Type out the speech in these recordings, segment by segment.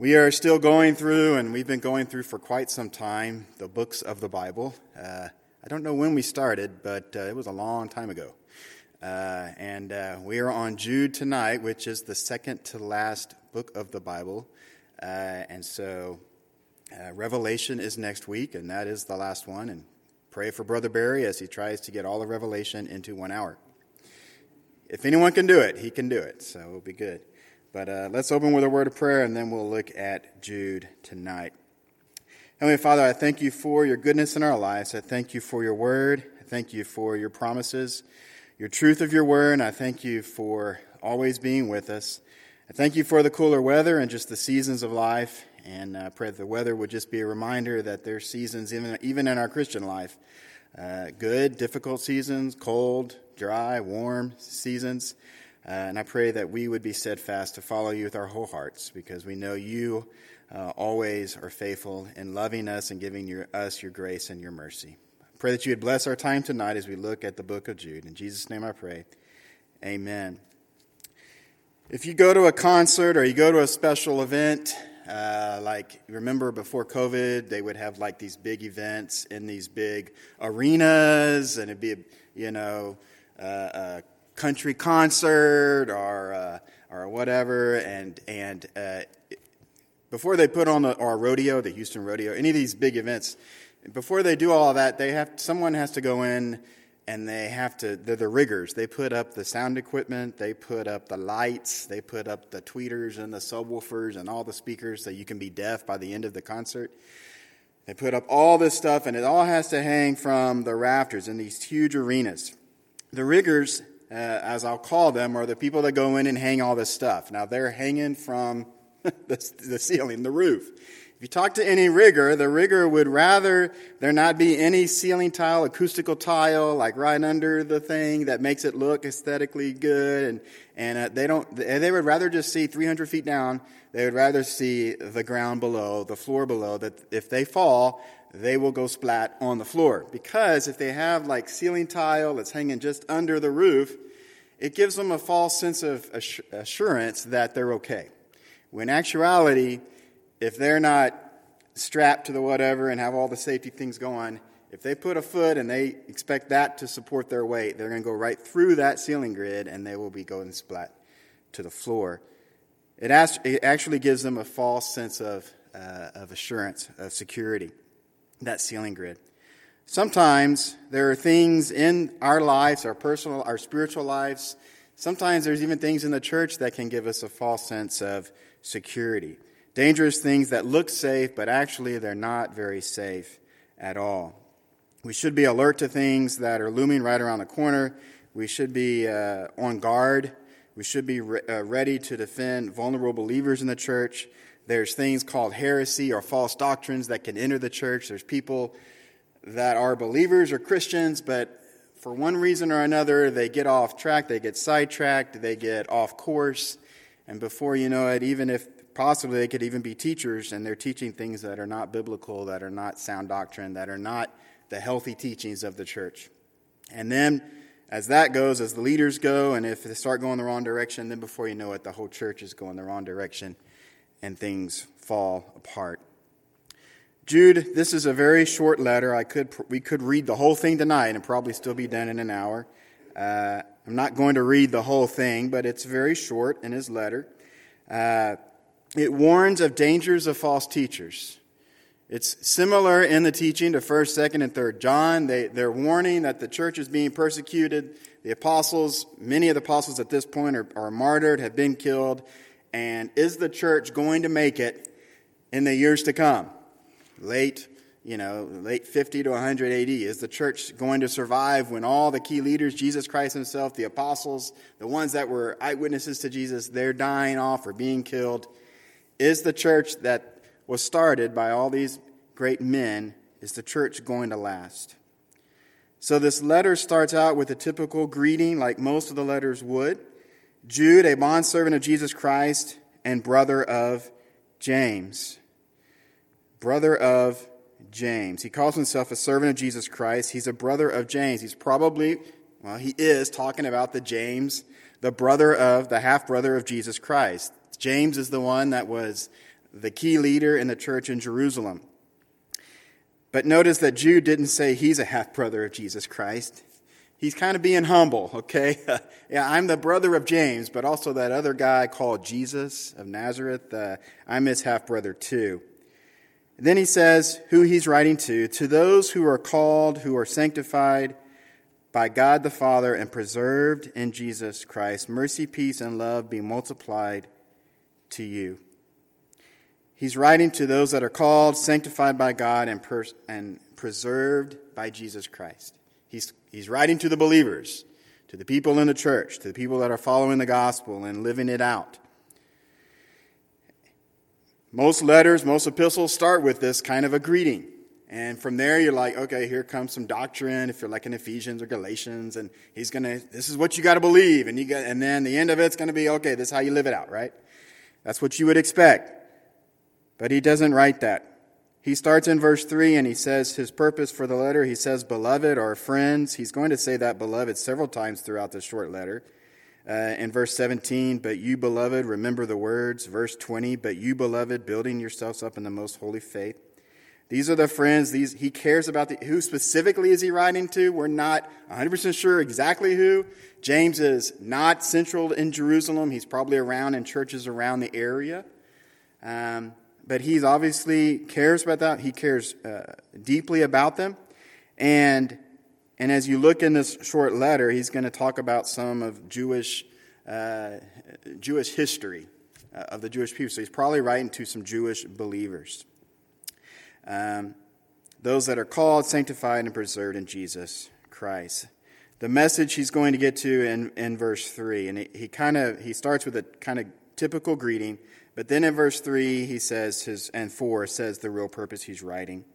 We are still going through, and we've been going through for quite some time, the books of the Bible. Uh, I don't know when we started, but uh, it was a long time ago. Uh, and uh, we are on Jude tonight, which is the second to last book of the Bible. Uh, and so uh, Revelation is next week, and that is the last one. And pray for Brother Barry as he tries to get all of Revelation into one hour. If anyone can do it, he can do it, so it'll be good. But uh, let's open with a word of prayer and then we'll look at Jude tonight. Heavenly Father, I thank you for your goodness in our lives. I thank you for your word. I thank you for your promises, your truth of your word, and I thank you for always being with us. I thank you for the cooler weather and just the seasons of life. And I pray that the weather would just be a reminder that there's seasons, even, even in our Christian life uh, good, difficult seasons, cold, dry, warm seasons. Uh, and I pray that we would be steadfast to follow you with our whole hearts because we know you uh, always are faithful in loving us and giving your, us your grace and your mercy. I pray that you would bless our time tonight as we look at the book of Jude. In Jesus' name I pray. Amen. If you go to a concert or you go to a special event, uh, like remember before COVID, they would have like these big events in these big arenas, and it'd be you know uh, country concert or uh, or whatever, and and uh, before they put on the or rodeo, the Houston rodeo, any of these big events, before they do all that, they have someone has to go in and they have to they're the riggers. They put up the sound equipment they put up the lights they put up the tweeters and the subwoofers and all the speakers so you can be deaf by the end of the concert. They put up all this stuff and it all has to hang from the rafters in these huge arenas. The riggers uh, as I'll call them, are the people that go in and hang all this stuff. Now, they're hanging from the, the ceiling, the roof. If you talk to any rigger, the rigger would rather there not be any ceiling tile, acoustical tile, like right under the thing that makes it look aesthetically good. And, and uh, they don't, they would rather just see 300 feet down. They would rather see the ground below, the floor below, that if they fall, they will go splat on the floor. Because if they have like ceiling tile that's hanging just under the roof, it gives them a false sense of assurance that they're okay. When actuality, if they're not strapped to the whatever and have all the safety things going, if they put a foot and they expect that to support their weight, they're going to go right through that ceiling grid and they will be going splat to the floor. It, actually gives them a false sense of, uh, of assurance, of security that ceiling grid. Sometimes there are things in our lives, our personal, our spiritual lives. Sometimes there's even things in the church that can give us a false sense of security. Dangerous things that look safe, but actually they're not very safe at all. We should be alert to things that are looming right around the corner. We should be uh, on guard. We should be re- uh, ready to defend vulnerable believers in the church. There's things called heresy or false doctrines that can enter the church. There's people that are believers or Christians, but for one reason or another, they get off track, they get sidetracked, they get off course. And before you know it, even if possibly they could even be teachers and they're teaching things that are not biblical, that are not sound doctrine, that are not the healthy teachings of the church. And then, as that goes, as the leaders go, and if they start going the wrong direction, then before you know it, the whole church is going the wrong direction and things fall apart. Jude, this is a very short letter. I could, we could read the whole thing tonight and probably still be done in an hour. Uh, I'm not going to read the whole thing, but it's very short in his letter. Uh, it warns of dangers of false teachers. It's similar in the teaching to 1st, 2nd, and 3rd John. They, they're warning that the church is being persecuted. The apostles, many of the apostles at this point are, are martyred, have been killed. And is the church going to make it in the years to come? Late, you know, late 50 to 100 AD. Is the church going to survive when all the key leaders, Jesus Christ himself, the apostles, the ones that were eyewitnesses to Jesus, they're dying off or being killed? Is the church that was started by all these great men, is the church going to last? So this letter starts out with a typical greeting like most of the letters would. Jude, a bondservant of Jesus Christ and brother of James. Brother of James. He calls himself a servant of Jesus Christ. He's a brother of James. He's probably, well, he is talking about the James, the brother of, the half brother of Jesus Christ. James is the one that was the key leader in the church in Jerusalem. But notice that Jude didn't say he's a half brother of Jesus Christ. He's kind of being humble, okay? yeah, I'm the brother of James, but also that other guy called Jesus of Nazareth, uh, I'm his half brother too. then he says who he's writing to to those who are called, who are sanctified by God the Father and preserved in Jesus Christ. Mercy, peace, and love be multiplied to you. He's writing to those that are called, sanctified by God, and, and preserved by Jesus Christ. He's, he's writing to the believers, to the people in the church, to the people that are following the gospel and living it out. Most letters, most epistles start with this kind of a greeting. And from there, you're like, okay, here comes some doctrine. If you're like in Ephesians or Galatians, and he's gonna, this is what you got to believe, and you got, and then the end of it's gonna be, okay, this is how you live it out, right? That's what you would expect. But he doesn't write that. He starts in verse 3 and he says his purpose for the letter. He says, beloved or friends. He's going to say that beloved several times throughout this short letter. Uh, in verse 17, but you, beloved, remember the words. Verse 20, but you, beloved, building yourselves up in the most holy faith. These are the friends. These he cares about. The, who specifically is he writing to? We're not 100% sure exactly who. James is not central in Jerusalem. He's probably around in churches around the area. Um, but he's obviously cares about that. He cares uh, deeply about them. And, and as you look in this short letter, he's going to talk about some of Jewish, uh, Jewish history uh, of the Jewish people. So he's probably writing to some Jewish believers. Um, those that are called, sanctified, and preserved in Jesus Christ. The message he's going to get to in, in verse 3, and he, he kind of he starts with a kind of typical greeting but then in verse 3, he says, his, and 4 says the real purpose he's writing.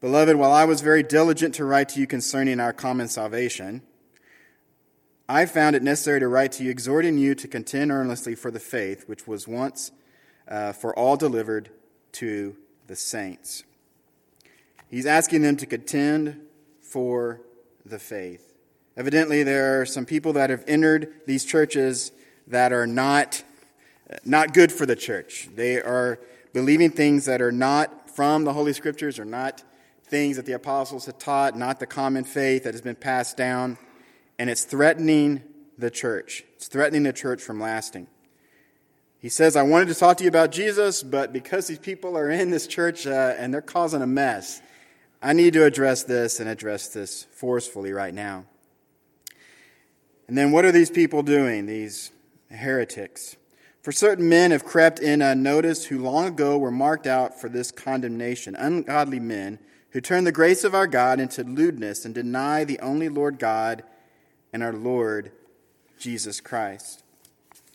Beloved, while I was very diligent to write to you concerning our common salvation, I found it necessary to write to you, exhorting you to contend earnestly for the faith which was once uh, for all delivered to the saints. He's asking them to contend for the faith. Evidently, there are some people that have entered these churches that are not not good for the church. They are believing things that are not from the Holy Scriptures or not things that the apostles had taught, not the common faith that has been passed down, and it's threatening the church. It's threatening the church from lasting. He says, I wanted to talk to you about Jesus, but because these people are in this church uh, and they're causing a mess, I need to address this and address this forcefully right now. And then what are these people doing, these heretics? For certain men have crept in unnoticed who long ago were marked out for this condemnation, ungodly men who turn the grace of our God into lewdness and deny the only Lord God and our Lord Jesus Christ.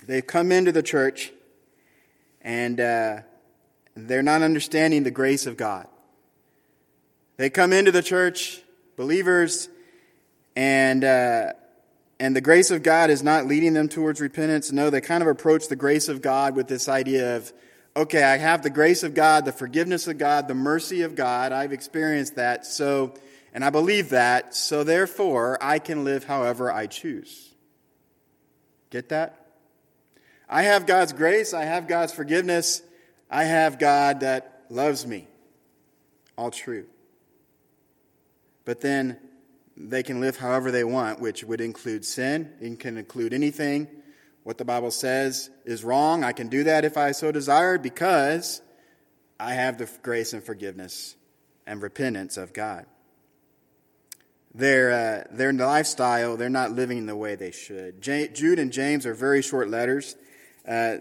They've come into the church and uh, they're not understanding the grace of God. They come into the church, believers, and uh, and the grace of God is not leading them towards repentance. No, they kind of approach the grace of God with this idea of, okay, I have the grace of God, the forgiveness of God, the mercy of God. I've experienced that. So, and I believe that. So therefore, I can live however I choose. Get that? I have God's grace. I have God's forgiveness. I have God that loves me. All true. But then they can live however they want, which would include sin. It can include anything. What the Bible says is wrong. I can do that if I so desire because I have the grace and forgiveness and repentance of God. Their, uh, their lifestyle, they're not living the way they should. J- Jude and James are very short letters, uh,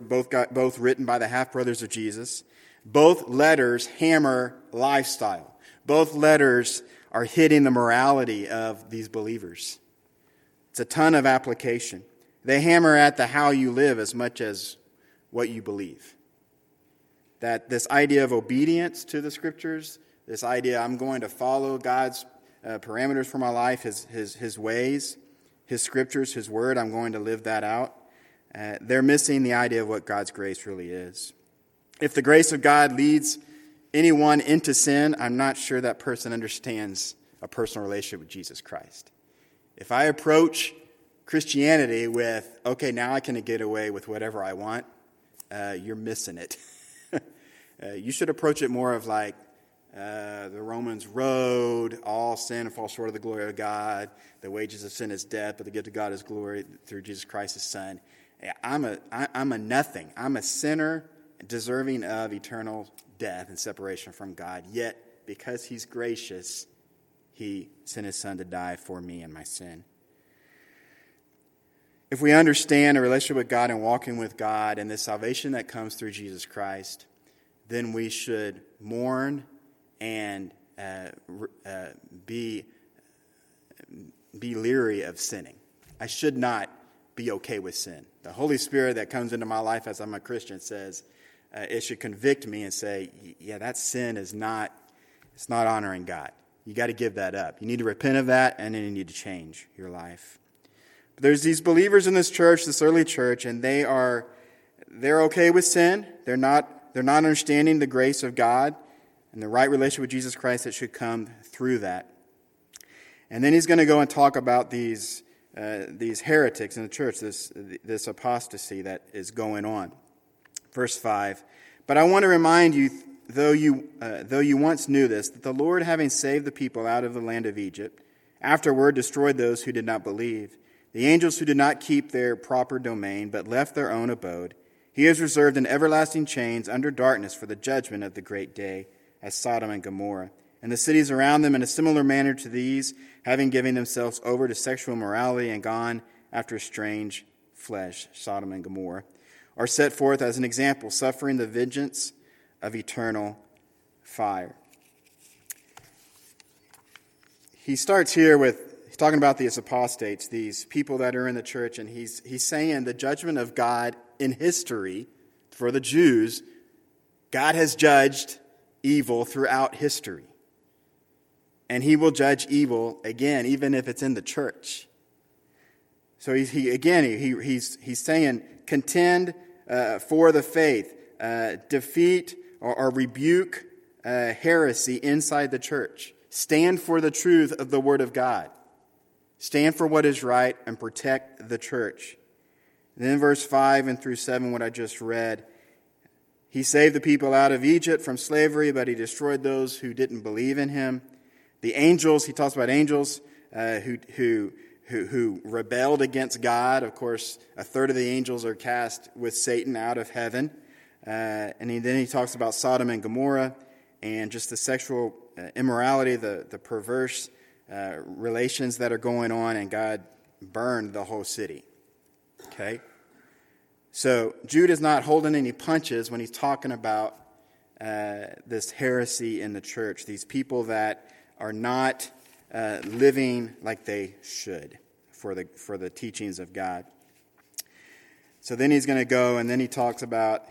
both, got, both written by the half brothers of Jesus. Both letters hammer lifestyle. Both letters are hitting the morality of these believers. It's a ton of application. They hammer at the how you live as much as what you believe. That this idea of obedience to the scriptures, this idea I'm going to follow God's uh, parameters for my life, his, his, his ways, his scriptures, his word, I'm going to live that out. Uh, they're missing the idea of what God's grace really is. If the grace of God leads anyone into sin, I'm not sure that person understands a personal relationship with Jesus Christ. If I approach Christianity with, okay, now I can get away with whatever I want, uh, you're missing it. uh, you should approach it more of like uh, the Romans road, all sin falls short of the glory of God. The wages of sin is death, but the gift of God is glory through Jesus Christ, his Son. I'm a, I, I'm a nothing. I'm a sinner deserving of eternal death and separation from God. Yet, because he's gracious, he sent his Son to die for me and my sin. If we understand a relationship with God and walking with God and the salvation that comes through Jesus Christ, then we should mourn and uh, uh, be, be leery of sinning. I should not be okay with sin. The Holy Spirit that comes into my life as I'm a Christian says uh, it should convict me and say, yeah, that sin is not, it's not honoring God. You got to give that up. You need to repent of that, and then you need to change your life. But there's these believers in this church, this early church, and they are they're okay with sin. They're not they're not understanding the grace of God and the right relationship with Jesus Christ that should come through that. And then he's going to go and talk about these uh, these heretics in the church, this this apostasy that is going on. Verse five. But I want to remind you though you, uh, though you once knew this, that the Lord, having saved the people out of the land of Egypt, afterward destroyed those who did not believe, the angels who did not keep their proper domain, but left their own abode. He has reserved in everlasting chains under darkness for the judgment of the great day, as Sodom and Gomorrah, and the cities around them in a similar manner to these, having given themselves over to sexual immorality and gone after strange flesh, Sodom and Gomorrah, are set forth as an example, suffering the vengeance of eternal fire. He starts here with, he's talking about these apostates, these people that are in the church, and he's, he's saying the judgment of God in history for the Jews, God has judged evil throughout history. And he will judge evil again, even if it's in the church. So he, he again, he, he's, he's saying, contend uh, for the faith, uh, defeat or, or rebuke uh, heresy inside the church. Stand for the truth of the Word of God. Stand for what is right and protect the church. And then, verse 5 and through 7, what I just read. He saved the people out of Egypt from slavery, but he destroyed those who didn't believe in him. The angels, he talks about angels uh, who, who, who, who rebelled against God. Of course, a third of the angels are cast with Satan out of heaven. Uh, and he, then he talks about Sodom and Gomorrah and just the sexual uh, immorality, the, the perverse uh, relations that are going on, and God burned the whole city. Okay? So Jude is not holding any punches when he's talking about uh, this heresy in the church, these people that are not uh, living like they should for the, for the teachings of God. So then he's going to go, and then he talks about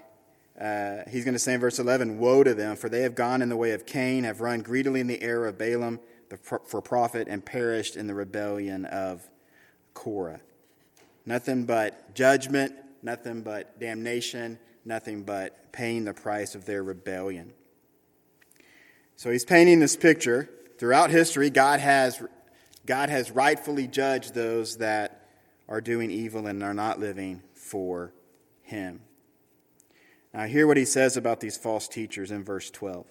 uh, he's going to say in verse 11, Woe to them, for they have gone in the way of Cain, have run greedily in the error of Balaam for profit, and perished in the rebellion of Korah. Nothing but judgment, nothing but damnation, nothing but paying the price of their rebellion. So he's painting this picture. Throughout history, God has, God has rightfully judged those that are doing evil and are not living for him. Now, hear what he says about these false teachers in verse 12.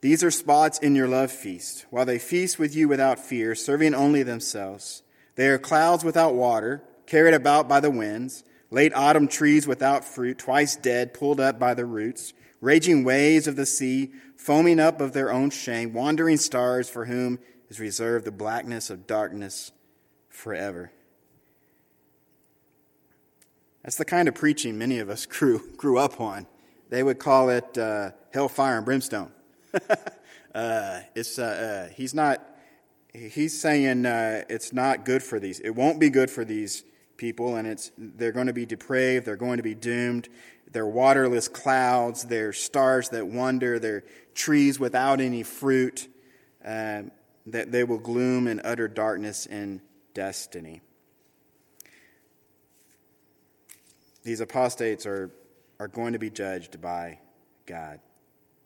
These are spots in your love feast, while they feast with you without fear, serving only themselves. They are clouds without water, carried about by the winds, late autumn trees without fruit, twice dead, pulled up by the roots, raging waves of the sea, foaming up of their own shame, wandering stars for whom is reserved the blackness of darkness forever. That's the kind of preaching many of us grew, grew up on. They would call it uh, hellfire and brimstone. uh, it's, uh, uh, he's not, he's saying uh, it's not good for these. It won't be good for these people, and it's, they're going to be depraved, they're going to be doomed. They're waterless clouds, they're stars that wander, they're trees without any fruit, um, that they will gloom in utter darkness and destiny. these apostates are, are going to be judged by God.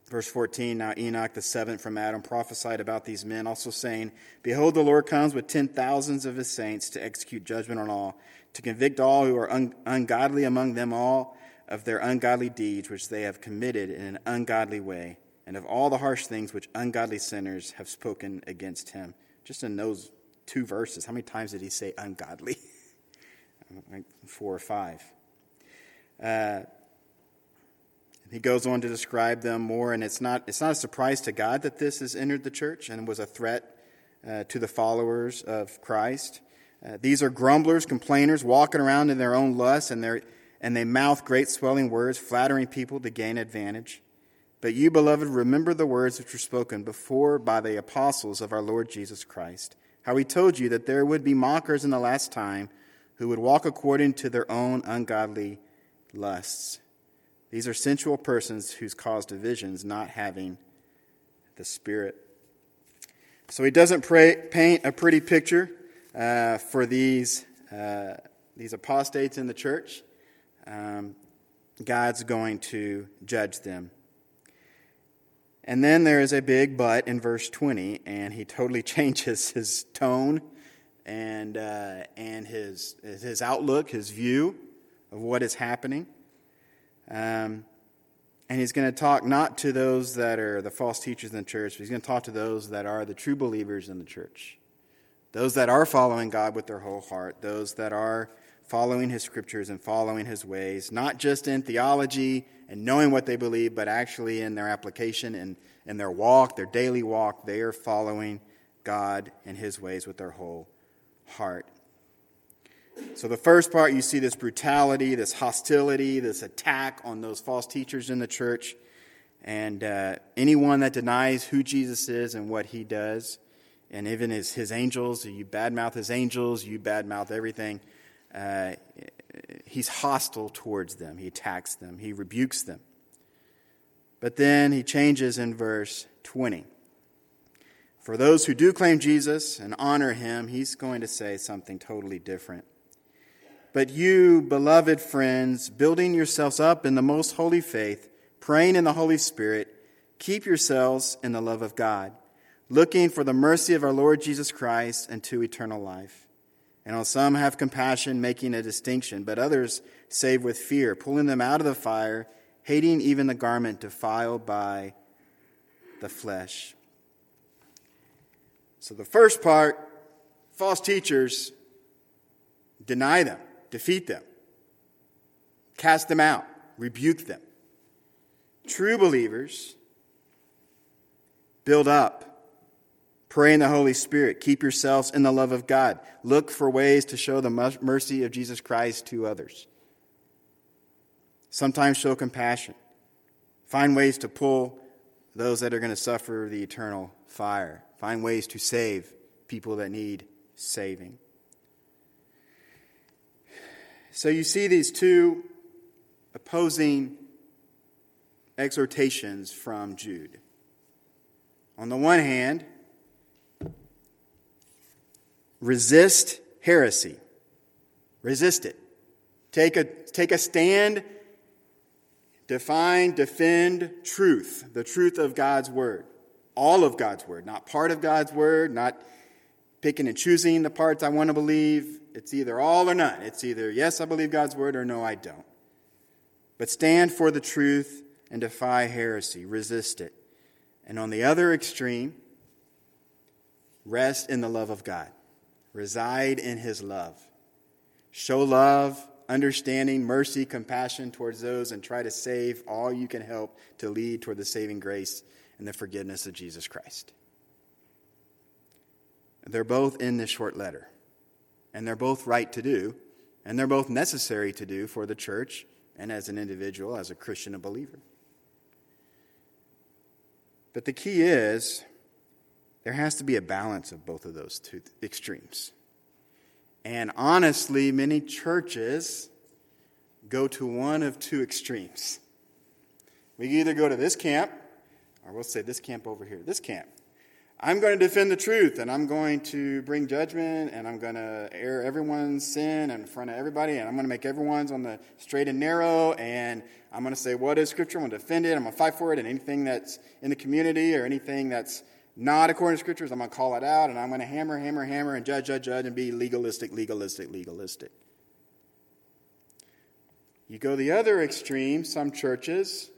Verse 14 Now Enoch, the seventh from Adam, prophesied about these men, also saying, Behold, the Lord comes with ten thousands of his saints to execute judgment on all, to convict all who are un- ungodly among them all, of their ungodly deeds which they have committed in an ungodly way, and of all the harsh things which ungodly sinners have spoken against him. Just in those two verses, how many times did he say ungodly? four or five. Uh, he goes on to describe them more, and it's not, it's not a surprise to God that this has entered the church and was a threat uh, to the followers of Christ. Uh, these are grumblers, complainers, walking around in their own lusts, and, and they mouth great swelling words, flattering people to gain advantage. But you, beloved, remember the words which were spoken before by the apostles of our Lord Jesus Christ, how he told you that there would be mockers in the last time who would walk according to their own ungodly lusts. These are sensual persons whose cause divisions, not having the Spirit. So he doesn't pray, paint a pretty picture uh, for these, uh, these apostates in the church. Um, God's going to judge them. And then there is a big but in verse 20, and he totally changes his tone and, uh, and his, his outlook, his view of what is happening. Um, and he's going to talk not to those that are the false teachers in the church, but he's going to talk to those that are the true believers in the church. Those that are following God with their whole heart, those that are following his scriptures and following his ways, not just in theology and knowing what they believe, but actually in their application and in their walk, their daily walk, they are following God and his ways with their whole heart. So, the first part, you see this brutality, this hostility, this attack on those false teachers in the church. And uh, anyone that denies who Jesus is and what he does, and even his, his angels, you badmouth his angels, you badmouth everything, uh, he's hostile towards them. He attacks them, he rebukes them. But then he changes in verse 20. For those who do claim Jesus and honor him, he's going to say something totally different. But you, beloved friends, building yourselves up in the most holy faith, praying in the Holy Spirit, keep yourselves in the love of God, looking for the mercy of our Lord Jesus Christ unto eternal life. And on some have compassion, making a distinction, but others save with fear, pulling them out of the fire, hating even the garment defiled by the flesh. So the first part, false teachers deny them defeat them, cast them out, rebuke them. True believers build up. Pray in the Holy Spirit. Keep yourselves in the love of God. Look for ways to show the mercy of Jesus Christ to others. Sometimes show compassion. Find ways to pull those that are going to suffer the eternal fire. Find ways to save people that need saving. So you see these two opposing exhortations from Jude. On the one hand, resist heresy. Resist it. Take a, take a stand, define, defend truth, the truth of God's word. All of God's word, not part of God's word, not picking and choosing the parts I want to believe, it's either all or none. It's either, yes, I believe God's word, or no, I don't. But stand for the truth and defy heresy, resist it. And on the other extreme, rest in the love of God, reside in his love. Show love, understanding, mercy, compassion towards those, and try to save all you can help to lead toward the saving grace and the forgiveness of Jesus Christ. They're both in this short letter and they're both right to do, and they're both necessary to do for the church and as an individual, as a Christian, a believer. But the key is there has to be a balance of both of those two extremes. And honestly, many churches go to one of two extremes. We either go to this camp, or we'll say this camp over here, this camp. I'm going to defend the truth and I'm going to bring judgment and I'm going to air everyone's sin in front of everybody and I'm going to make everyone's on the straight and narrow and I'm going to say what is scripture, I'm going to defend it, I'm going to fight for it and anything that's in the community or anything that's not according to scriptures, I'm going to call it out and I'm going to hammer, hammer, hammer and judge, judge, judge and be legalistic, legalistic, legalistic. You go the other extreme, some churches,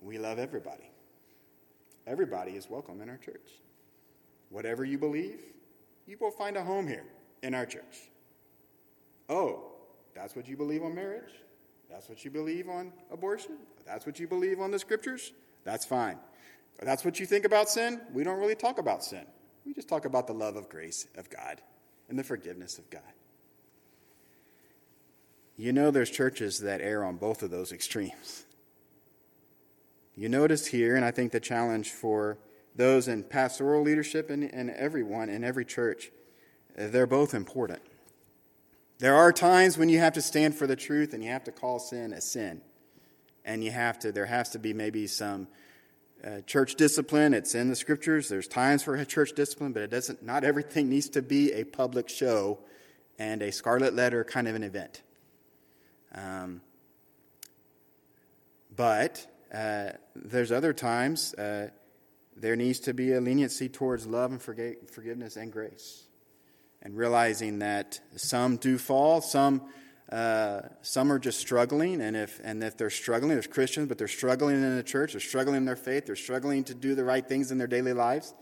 we love everybody. Everybody is welcome in our church. Whatever you believe, you will find a home here in our church. Oh, that's what you believe on marriage? That's what you believe on abortion? That's what you believe on the scriptures? That's fine. That's what you think about sin? We don't really talk about sin. We just talk about the love of grace of God and the forgiveness of God. You know, there's churches that err on both of those extremes. You notice here, and I think the challenge for those in pastoral leadership and, and everyone in every church, they're both important. There are times when you have to stand for the truth and you have to call sin a sin. And you have to, there has to be maybe some uh, church discipline. It's in the scriptures. There's times for church discipline, but it doesn't, not everything needs to be a public show and a scarlet letter kind of an event. Um, but uh, there's other times uh, there needs to be a leniency towards love and forg- forgiveness and grace. And realizing that some do fall, some, uh, some are just struggling, and if, and if they're struggling, there's Christians, but they're struggling in the church, they're struggling in their faith, they're struggling to do the right things in their daily lives.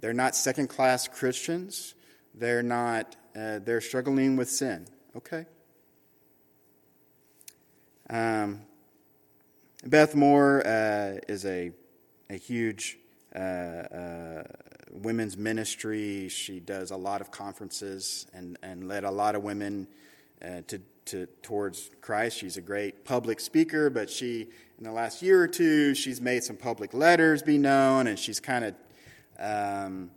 They're not second class Christians, they're, not, uh, they're struggling with sin. Okay? Um, Beth Moore uh, is a, a huge uh, uh, women's ministry. She does a lot of conferences and, and led a lot of women uh, to, to, towards Christ. She's a great public speaker, but she, in the last year or two, she's made some public letters be known, and she's kind of. Um,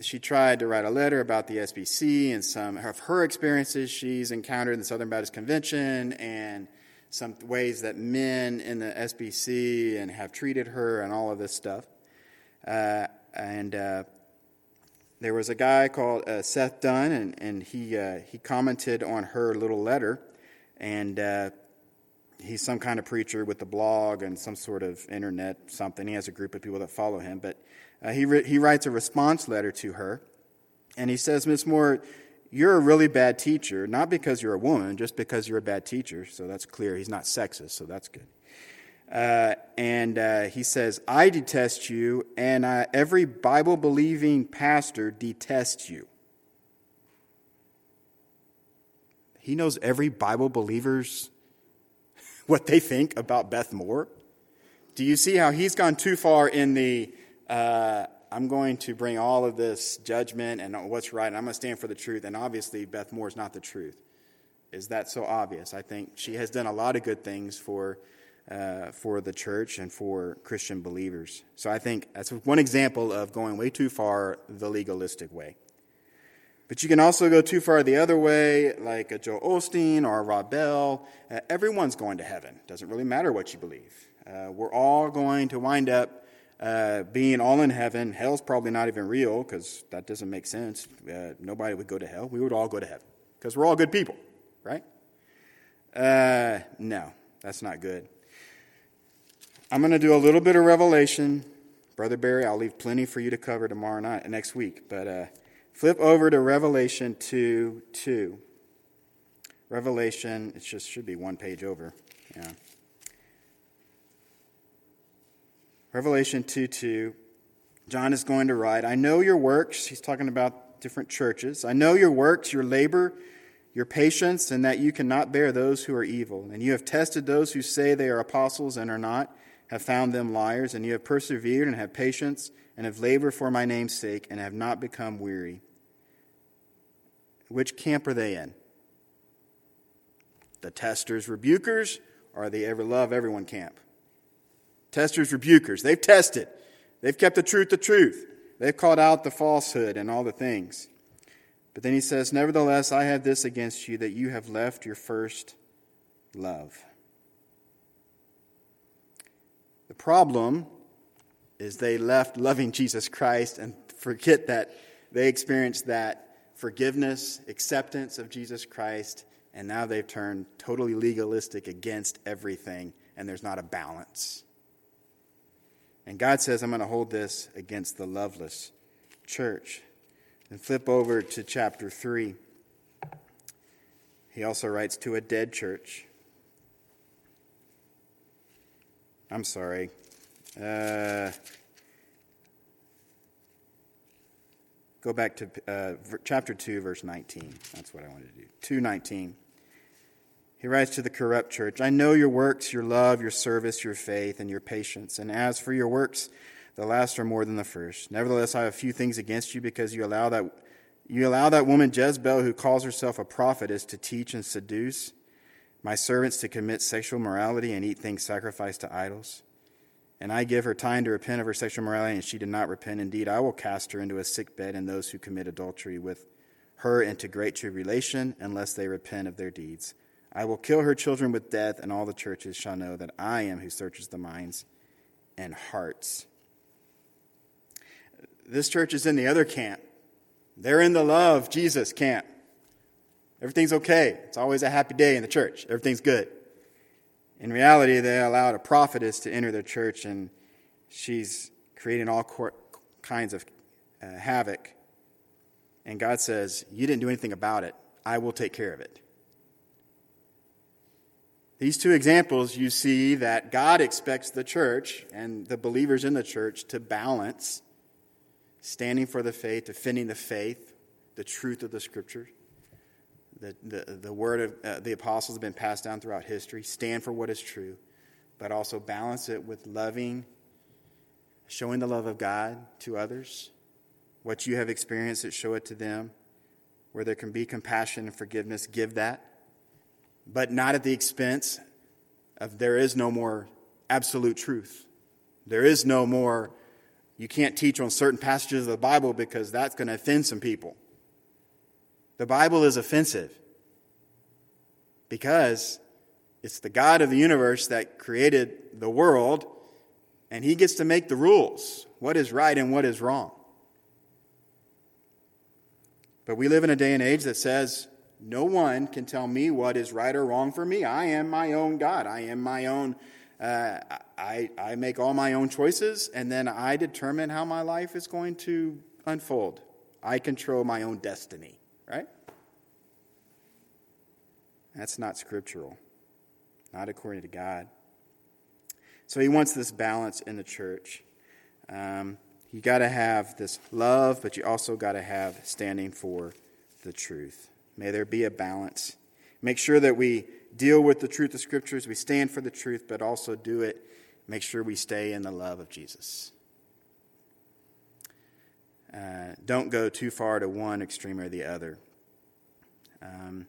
she tried to write a letter about the SBC and some of her experiences she's encountered in the Southern Baptist Convention and some ways that men in the SBC and have treated her and all of this stuff. Uh, and uh, there was a guy called uh, Seth Dunn, and, and he, uh, he commented on her little letter. And uh, he's some kind of preacher with a blog and some sort of internet something. He has a group of people that follow him. But uh, he, re- he writes a response letter to her. And he says, Miss Moore, you're a really bad teacher, not because you're a woman, just because you're a bad teacher. So that's clear. He's not sexist, so that's good. Uh, and uh, he says, I detest you, and every Bible believing pastor detests you. He knows every Bible believer's what they think about Beth Moore. Do you see how he's gone too far in the uh, I'm going to bring all of this judgment and what's right, and I'm going to stand for the truth. And obviously, Beth Moore is not the truth. Is that so obvious? I think she has done a lot of good things for, uh, for the church and for Christian believers. So I think that's one example of going way too far the legalistic way. But you can also go too far the other way, like a Joel Osteen or a Rob Bell. Uh, everyone's going to heaven. Doesn't really matter what you believe. Uh, we're all going to wind up uh, being all in heaven. Hell's probably not even real because that doesn't make sense. Uh, nobody would go to hell. We would all go to heaven because we're all good people, right? Uh, no, that's not good. I'm going to do a little bit of revelation. Brother Barry, I'll leave plenty for you to cover tomorrow night, next week. But uh, flip over to Revelation 2 2. Revelation, it just should be one page over. Yeah. Revelation 2 2, John is going to write, I know your works. He's talking about different churches. I know your works, your labor, your patience, and that you cannot bear those who are evil. And you have tested those who say they are apostles and are not, have found them liars, and you have persevered and have patience, and have labored for my name's sake, and have not become weary. Which camp are they in? The testers, rebukers, or the ever love everyone camp? Testers, rebukers. They've tested. They've kept the truth the truth. They've called out the falsehood and all the things. But then he says, Nevertheless, I have this against you that you have left your first love. The problem is they left loving Jesus Christ and forget that they experienced that forgiveness, acceptance of Jesus Christ, and now they've turned totally legalistic against everything, and there's not a balance. And God says, I'm going to hold this against the loveless church. And flip over to chapter 3. He also writes to a dead church. I'm sorry. Uh, go back to uh, chapter 2, verse 19. That's what I wanted to do. 219. He writes to the corrupt church I know your works, your love, your service, your faith, and your patience. And as for your works, the last are more than the first. Nevertheless, I have a few things against you because you allow that, you allow that woman Jezebel, who calls herself a prophetess, to teach and seduce my servants to commit sexual morality and eat things sacrificed to idols. And I give her time to repent of her sexual morality, and she did not repent. Indeed, I will cast her into a sick bed, and those who commit adultery with her into great tribulation, unless they repent of their deeds. I will kill her children with death, and all the churches shall know that I am who searches the minds and hearts. This church is in the other camp. They're in the love Jesus camp. Everything's okay. It's always a happy day in the church. Everything's good. In reality, they allowed a prophetess to enter their church, and she's creating all kinds of uh, havoc. And God says, You didn't do anything about it. I will take care of it. These two examples, you see that God expects the church and the believers in the church to balance standing for the faith, defending the faith, the truth of the scriptures, the, the, the word of uh, the apostles have been passed down throughout history. Stand for what is true, but also balance it with loving, showing the love of God to others. What you have experienced, show it to them. Where there can be compassion and forgiveness, give that. But not at the expense of there is no more absolute truth. There is no more, you can't teach on certain passages of the Bible because that's going to offend some people. The Bible is offensive because it's the God of the universe that created the world, and He gets to make the rules what is right and what is wrong. But we live in a day and age that says, no one can tell me what is right or wrong for me. I am my own God. I am my own. Uh, I, I make all my own choices, and then I determine how my life is going to unfold. I control my own destiny right? That's not scriptural, not according to God. So he wants this balance in the church. Um, you got to have this love, but you also got to have standing for the truth. May there be a balance. Make sure that we deal with the truth of scriptures, we stand for the truth, but also do it. Make sure we stay in the love of Jesus. Uh, don't go too far to one extreme or the other. Um,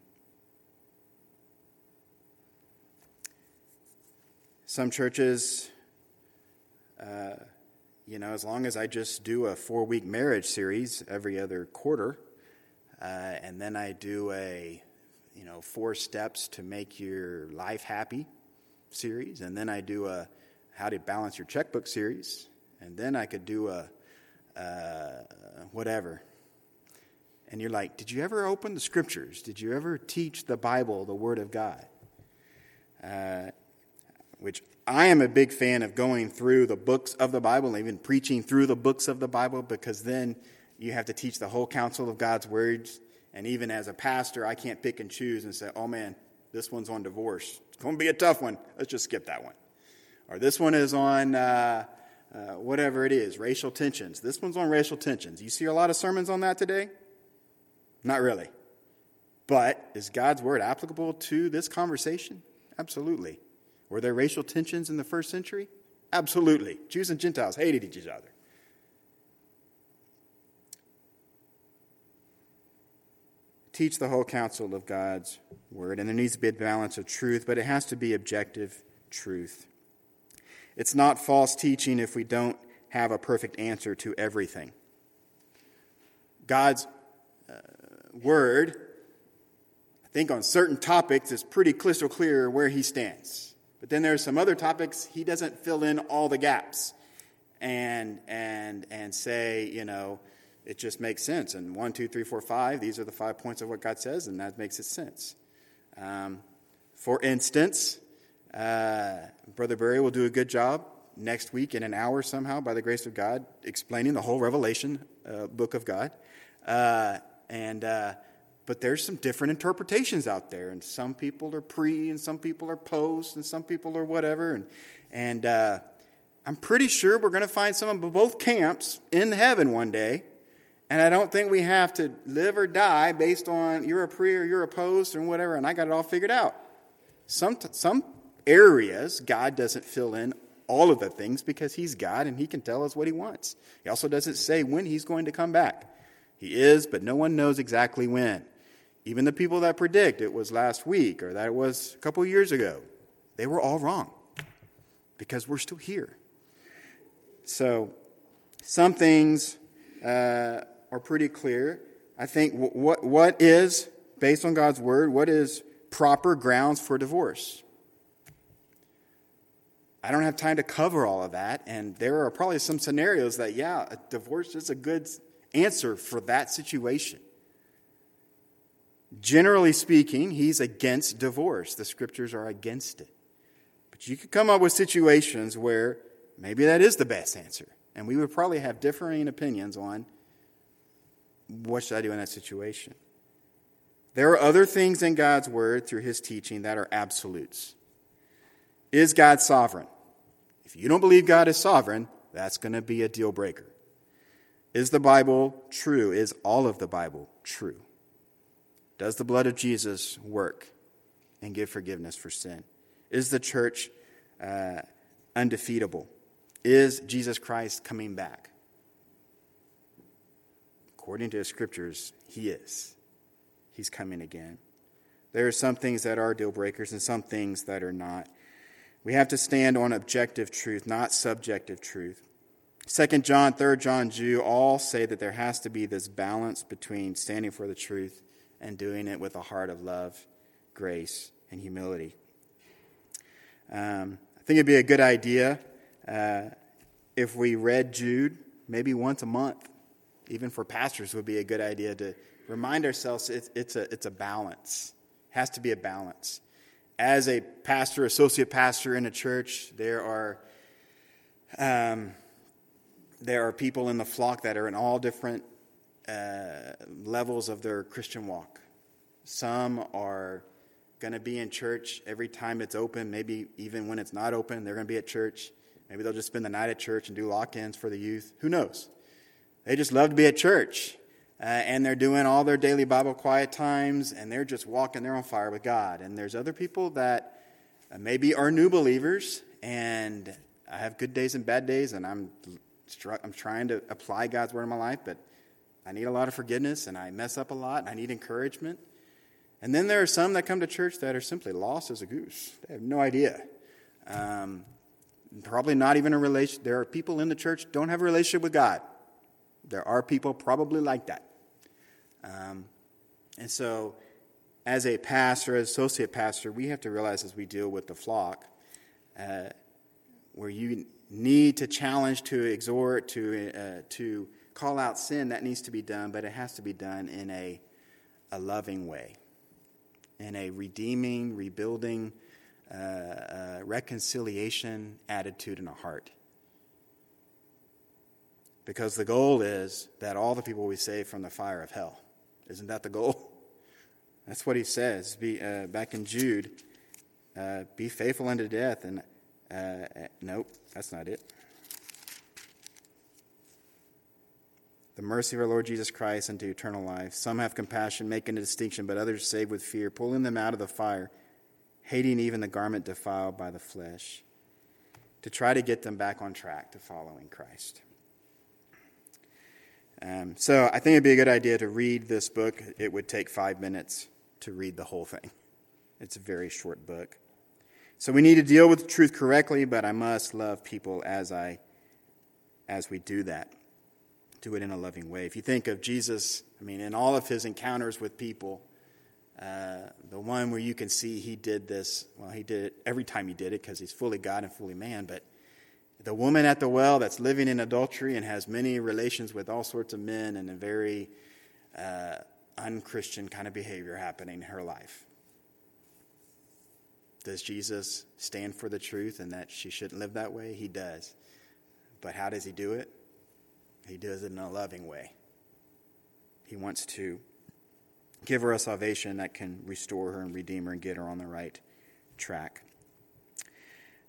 some churches, uh, you know, as long as I just do a four week marriage series every other quarter, uh, and then I do a, you know, four steps to make your life happy series, and then I do a how to balance your checkbook series, and then I could do a uh, whatever. And you're like, did you ever open the scriptures? Did you ever teach the Bible, the Word of God? Uh, which I am a big fan of going through the books of the Bible and even preaching through the books of the Bible because then you have to teach the whole counsel of God's words. And even as a pastor, I can't pick and choose and say, oh man, this one's on divorce. It's going to be a tough one. Let's just skip that one. Or this one is on. Uh, uh, whatever it is, racial tensions. This one's on racial tensions. You see a lot of sermons on that today? Not really. But is God's word applicable to this conversation? Absolutely. Were there racial tensions in the first century? Absolutely. Jews and Gentiles hated each other. Teach the whole counsel of God's word, and there needs to be a balance of truth, but it has to be objective truth. It's not false teaching if we don't have a perfect answer to everything. God's uh, word, I think on certain topics, is pretty crystal clear where he stands. But then there's some other topics he doesn't fill in all the gaps and and and say, you know, it just makes sense. And one, two, three, four, five, these are the five points of what God says, and that makes it sense. Um, for instance, uh, Brother Barry will do a good job next week in an hour somehow, by the grace of God, explaining the whole Revelation uh, book of God. Uh, and uh, but there's some different interpretations out there, and some people are pre, and some people are post, and some people are whatever, and and uh, I'm pretty sure we're going to find some of both camps in heaven one day. And I don't think we have to live or die based on you're a pre or you're a post or whatever, and I got it all figured out. Some, some areas, God doesn't fill in all of the things because He's God and He can tell us what He wants. He also doesn't say when He's going to come back. He is, but no one knows exactly when. Even the people that predict it was last week or that it was a couple years ago, they were all wrong because we're still here. So, some things uh, are pretty clear. I think what, what is, based on God's word, what is proper grounds for divorce? I don't have time to cover all of that, and there are probably some scenarios that, yeah, a divorce is a good answer for that situation. Generally speaking, he's against divorce. The scriptures are against it. But you could come up with situations where maybe that is the best answer. And we would probably have differing opinions on what should I do in that situation. There are other things in God's word through his teaching that are absolutes. Is God sovereign? If you don't believe God is sovereign, that's going to be a deal breaker. Is the Bible true? Is all of the Bible true? Does the blood of Jesus work and give forgiveness for sin? Is the church uh, undefeatable? Is Jesus Christ coming back? According to the scriptures, he is. He's coming again. There are some things that are deal breakers and some things that are not. We have to stand on objective truth, not subjective truth. Second John, Third John, Jude all say that there has to be this balance between standing for the truth and doing it with a heart of love, grace, and humility. Um, I think it'd be a good idea uh, if we read Jude maybe once a month, even for pastors, would be a good idea to remind ourselves it's, it's, a, it's a balance. It has to be a balance. As a pastor, associate pastor in a church, there are, um, there are people in the flock that are in all different uh, levels of their Christian walk. Some are going to be in church every time it's open, maybe even when it's not open, they're going to be at church. Maybe they'll just spend the night at church and do lock ins for the youth. Who knows? They just love to be at church. Uh, and they're doing all their daily Bible quiet times, and they're just walking, they're on fire with God. And there's other people that uh, maybe are new believers, and I have good days and bad days, and I'm, I'm trying to apply God's word in my life, but I need a lot of forgiveness, and I mess up a lot, and I need encouragement. And then there are some that come to church that are simply lost as a goose. They have no idea. Um, probably not even a relation. There are people in the church don't have a relationship with God. There are people probably like that. Um, and so, as a pastor, as associate pastor, we have to realize as we deal with the flock, uh, where you need to challenge, to exhort, to uh, to call out sin, that needs to be done, but it has to be done in a a loving way in a redeeming, rebuilding, uh, uh, reconciliation attitude in a heart. Because the goal is that all the people we save from the fire of hell. Isn't that the goal? That's what he says be, uh, back in Jude. Uh, be faithful unto death. And uh, nope, that's not it. the mercy of our Lord Jesus Christ unto eternal life. Some have compassion, making a distinction, but others save with fear, pulling them out of the fire, hating even the garment defiled by the flesh, to try to get them back on track to following Christ. Um, so I think it'd be a good idea to read this book. It would take five minutes to read the whole thing. It's a very short book. So we need to deal with the truth correctly, but I must love people as I as we do that do it in a loving way. If you think of Jesus, I mean, in all of his encounters with people, uh, the one where you can see he did this, well, he did it every time he did it because he's fully God and fully man, but the woman at the well that's living in adultery and has many relations with all sorts of men and a very uh, unchristian kind of behavior happening in her life. Does Jesus stand for the truth and that she shouldn't live that way? He does. But how does he do it? He does it in a loving way. He wants to give her a salvation that can restore her and redeem her and get her on the right track.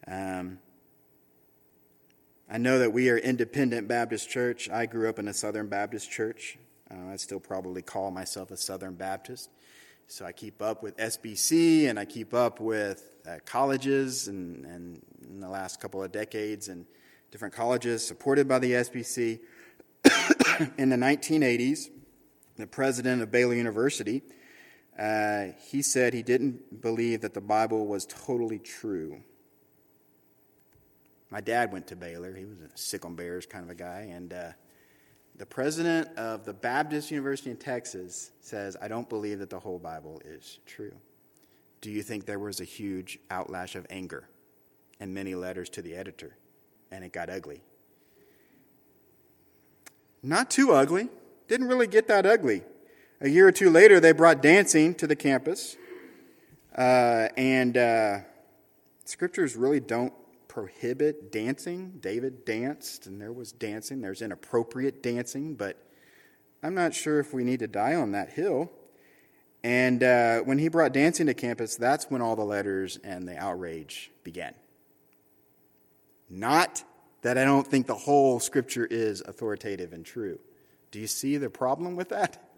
Um, I know that we are independent Baptist church. I grew up in a Southern Baptist church. Uh, I still probably call myself a Southern Baptist. So I keep up with SBC and I keep up with uh, colleges and, and in the last couple of decades and different colleges supported by the SBC. in the 1980s, the president of Baylor University, uh, he said he didn't believe that the Bible was totally true. My dad went to Baylor. He was a sic 'em Bears kind of a guy. And uh, the president of the Baptist University in Texas says, I don't believe that the whole Bible is true. Do you think there was a huge outlash of anger and many letters to the editor? And it got ugly. Not too ugly. Didn't really get that ugly. A year or two later, they brought dancing to the campus. Uh, and uh, scriptures really don't prohibit dancing. David danced, and there was dancing. There's inappropriate dancing, but I'm not sure if we need to die on that hill. And uh, when he brought dancing to campus, that's when all the letters and the outrage began. Not that I don't think the whole scripture is authoritative and true. Do you see the problem with that?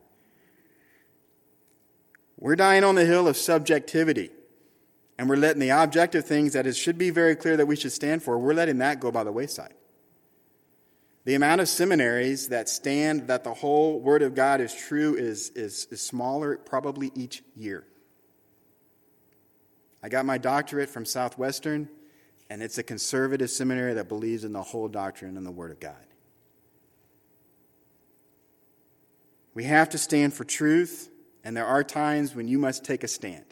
We're dying on the hill of subjectivity and we're letting the objective things that it should be very clear that we should stand for, we're letting that go by the wayside. The amount of seminaries that stand that the whole Word of God is true is, is, is smaller probably each year. I got my doctorate from Southwestern, and it's a conservative seminary that believes in the whole doctrine and the Word of God. We have to stand for truth, and there are times when you must take a stand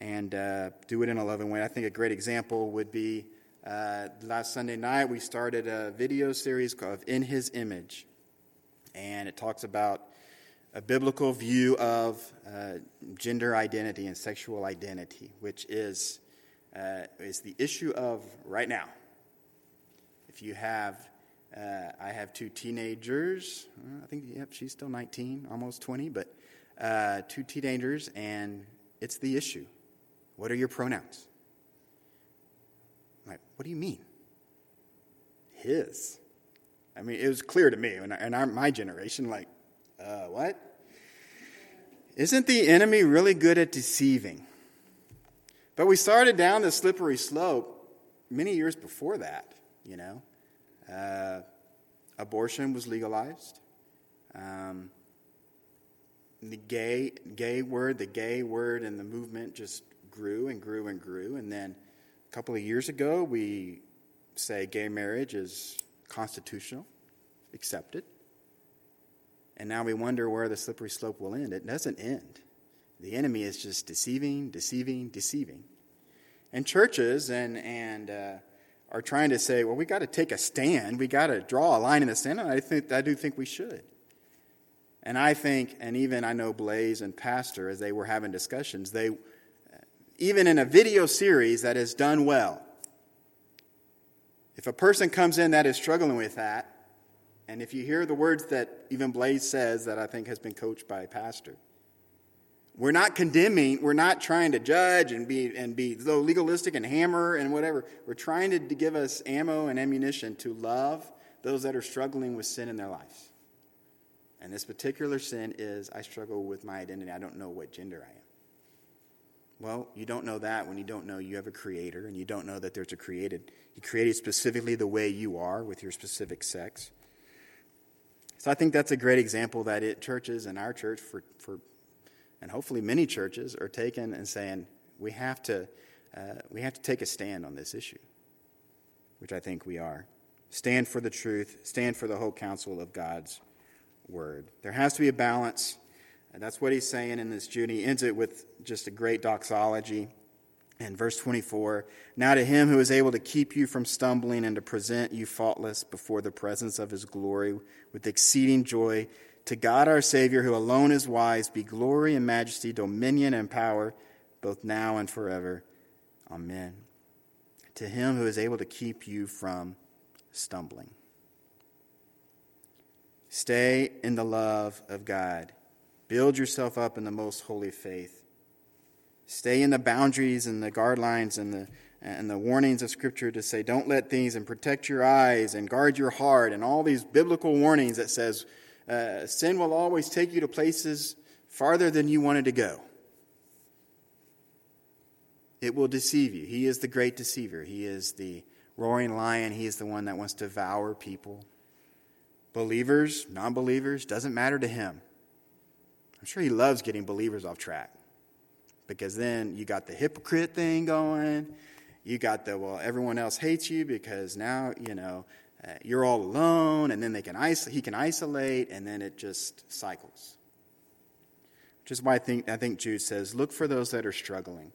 and uh, do it in a loving way. I think a great example would be uh, last Sunday night we started a video series called In His Image, and it talks about a biblical view of uh, gender identity and sexual identity, which is uh, is the issue of right now. If you have, uh, I have two teenagers. I think yep, she's still 19, almost 20, but uh, two teenagers, and it's the issue what are your pronouns? I'm like, what do you mean? His. I mean, it was clear to me, and, our, my generation, like, uh, what? Isn't the enemy really good at deceiving? But we started down the slippery slope many years before that, you know. Uh, abortion was legalized. Um, the gay, gay word, the gay word and the movement just grew and grew and grew. And then a couple of years ago, we say gay marriage is constitutional, accepted. And now we wonder where the slippery slope will end. It doesn't end. The enemy is just deceiving, deceiving, deceiving. And churches and, and uh, are trying to say, well, we got to take a stand. We got to draw a line in the sand. And I, think, I do think we should. And I think, and even I know Blaze and Pastor, as they were having discussions, they even in a video series that is done well, if a person comes in that is struggling with that, and if you hear the words that even Blaze says that I think has been coached by a pastor, we're not condemning, we're not trying to judge and be and be so legalistic and hammer and whatever. We're trying to, to give us ammo and ammunition to love those that are struggling with sin in their lives. And this particular sin is I struggle with my identity. I don't know what gender I am. Well, you don't know that when you don't know you have a creator and you don't know that there's a created. He created specifically the way you are with your specific sex. So I think that's a great example that it churches and our church for, for and hopefully many churches are taking and saying we have to uh, we have to take a stand on this issue, which I think we are. Stand for the truth, stand for the whole counsel of God's word. There has to be a balance and that's what he's saying in this Jude. He ends it with just a great doxology. In verse 24, now to him who is able to keep you from stumbling and to present you faultless before the presence of his glory with exceeding joy, to God our Savior, who alone is wise, be glory and majesty, dominion and power, both now and forever. Amen. To him who is able to keep you from stumbling. Stay in the love of God Build yourself up in the most holy faith. Stay in the boundaries and the guard lines and the, and the warnings of Scripture to say, don't let things and protect your eyes and guard your heart and all these biblical warnings that says uh, sin will always take you to places farther than you wanted to go. It will deceive you. He is the great deceiver. He is the roaring lion. He is the one that wants to devour people. Believers, non believers, doesn't matter to him. I'm sure he loves getting believers off track because then you got the hypocrite thing going. You got the, well, everyone else hates you because now, you know, uh, you're all alone, and then they can is- he can isolate, and then it just cycles. Which is why I think, I think Jude says, look for those that are struggling.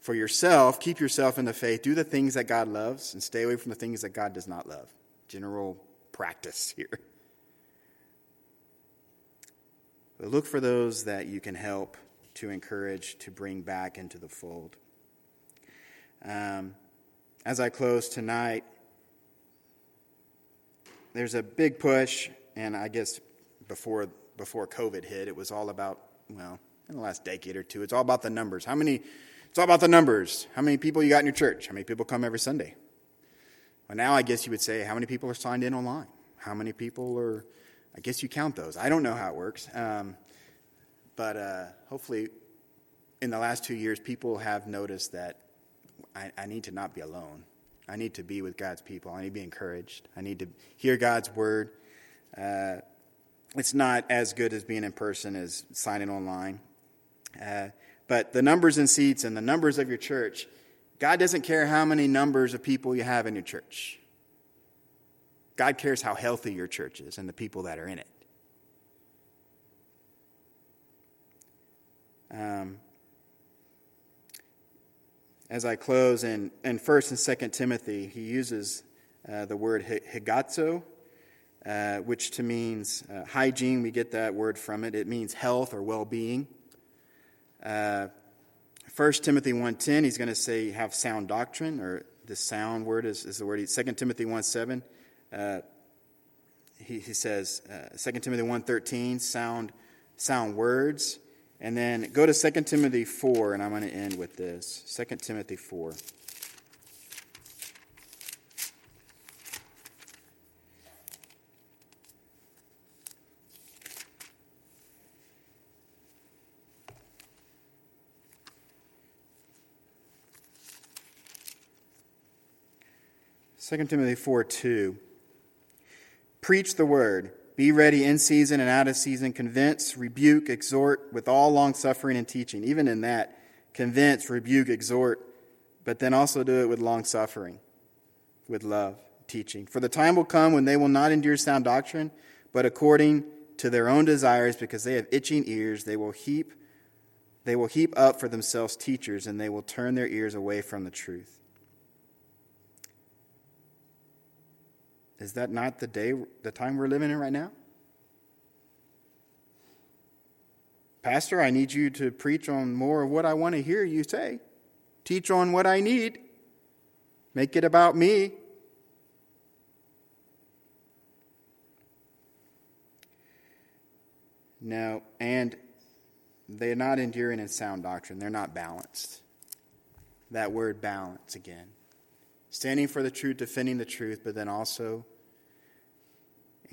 For yourself, keep yourself in the faith, do the things that God loves, and stay away from the things that God does not love. General practice here. But look for those that you can help to encourage, to bring back into the fold. Um, as I close tonight, there's a big push, and I guess before before COVID hit, it was all about well, in the last decade or two, it's all about the numbers. How many? It's all about the numbers. How many people you got in your church? How many people come every Sunday? Well, now I guess you would say, how many people are signed in online? How many people are? I guess you count those. I don't know how it works, um, but uh, hopefully, in the last two years, people have noticed that I, I need to not be alone. I need to be with God's people. I need to be encouraged. I need to hear God's word. Uh, it's not as good as being in person as signing online. Uh, but the numbers and seats and the numbers of your church, God doesn't care how many numbers of people you have in your church. God cares how healthy your church is and the people that are in it. Um, as I close, in, in 1st and 2nd Timothy, he uses uh, the word higazo, uh, which to means uh, hygiene. We get that word from it. It means health or well-being. Uh, 1 Timothy 1.10, he's going to say have sound doctrine, or the sound word is, is the word. 2 Timothy 1.7, uh, he, he says, uh, 2 Timothy 1.13, sound, sound words. And then go to 2 Timothy 4, and I'm going to end with this. 2 Timothy 4. Second Timothy 4 2. Preach the word. Be ready in season and out of season. Convince, rebuke, exhort with all long suffering and teaching. Even in that, convince, rebuke, exhort, but then also do it with long suffering, with love, teaching. For the time will come when they will not endure sound doctrine, but according to their own desires, because they have itching ears, they will heap they will heap up for themselves teachers, and they will turn their ears away from the truth. Is that not the day, the time we're living in right now? Pastor, I need you to preach on more of what I want to hear you say. Teach on what I need. Make it about me. No, and they're not enduring in sound doctrine. They're not balanced. That word balance again. Standing for the truth, defending the truth, but then also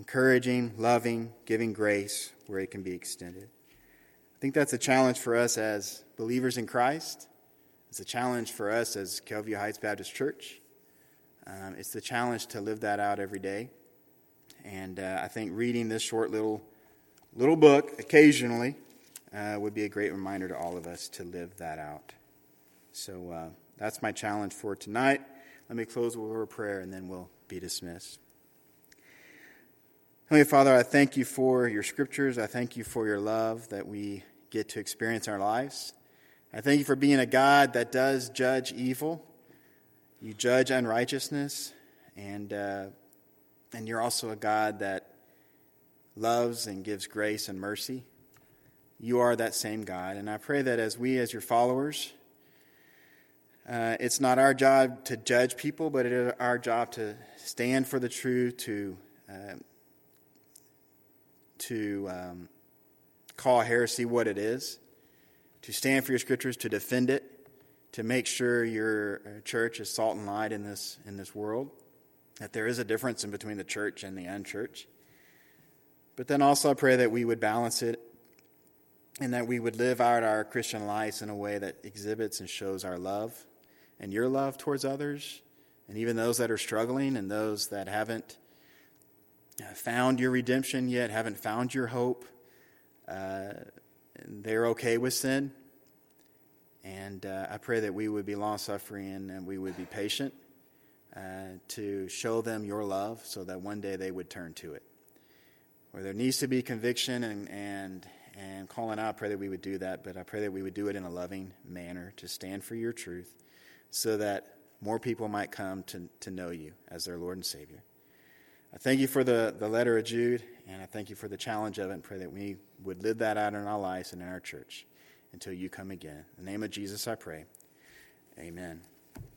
encouraging, loving, giving grace where it can be extended. I think that's a challenge for us as believers in Christ. It's a challenge for us as Kelview Heights Baptist Church. Um, it's the challenge to live that out every day. And uh, I think reading this short little little book occasionally uh, would be a great reminder to all of us to live that out. So uh, that's my challenge for tonight. Let me close with a prayer and then we'll be dismissed. Heavenly Father, I thank you for your scriptures. I thank you for your love that we get to experience in our lives. I thank you for being a God that does judge evil. You judge unrighteousness, and, uh, and you're also a God that loves and gives grace and mercy. You are that same God, and I pray that as we, as your followers, uh, it's not our job to judge people, but it is our job to stand for the truth, to uh, to um, call heresy what it is, to stand for your scriptures, to defend it, to make sure your uh, church is salt and light in this, in this world, that there is a difference in between the church and the unchurch. But then also, I pray that we would balance it and that we would live out our Christian lives in a way that exhibits and shows our love and your love towards others, and even those that are struggling and those that haven't found your redemption yet, haven't found your hope. Uh, they're okay with sin. And uh, I pray that we would be long suffering and we would be patient uh, to show them your love so that one day they would turn to it. Where there needs to be conviction and, and, and calling out, I pray that we would do that, but I pray that we would do it in a loving manner to stand for your truth so that more people might come to, to know you as their Lord and Savior. I thank you for the, the letter of Jude, and I thank you for the challenge of it, and pray that we would live that out in our lives and in our church until you come again. In the name of Jesus, I pray. Amen.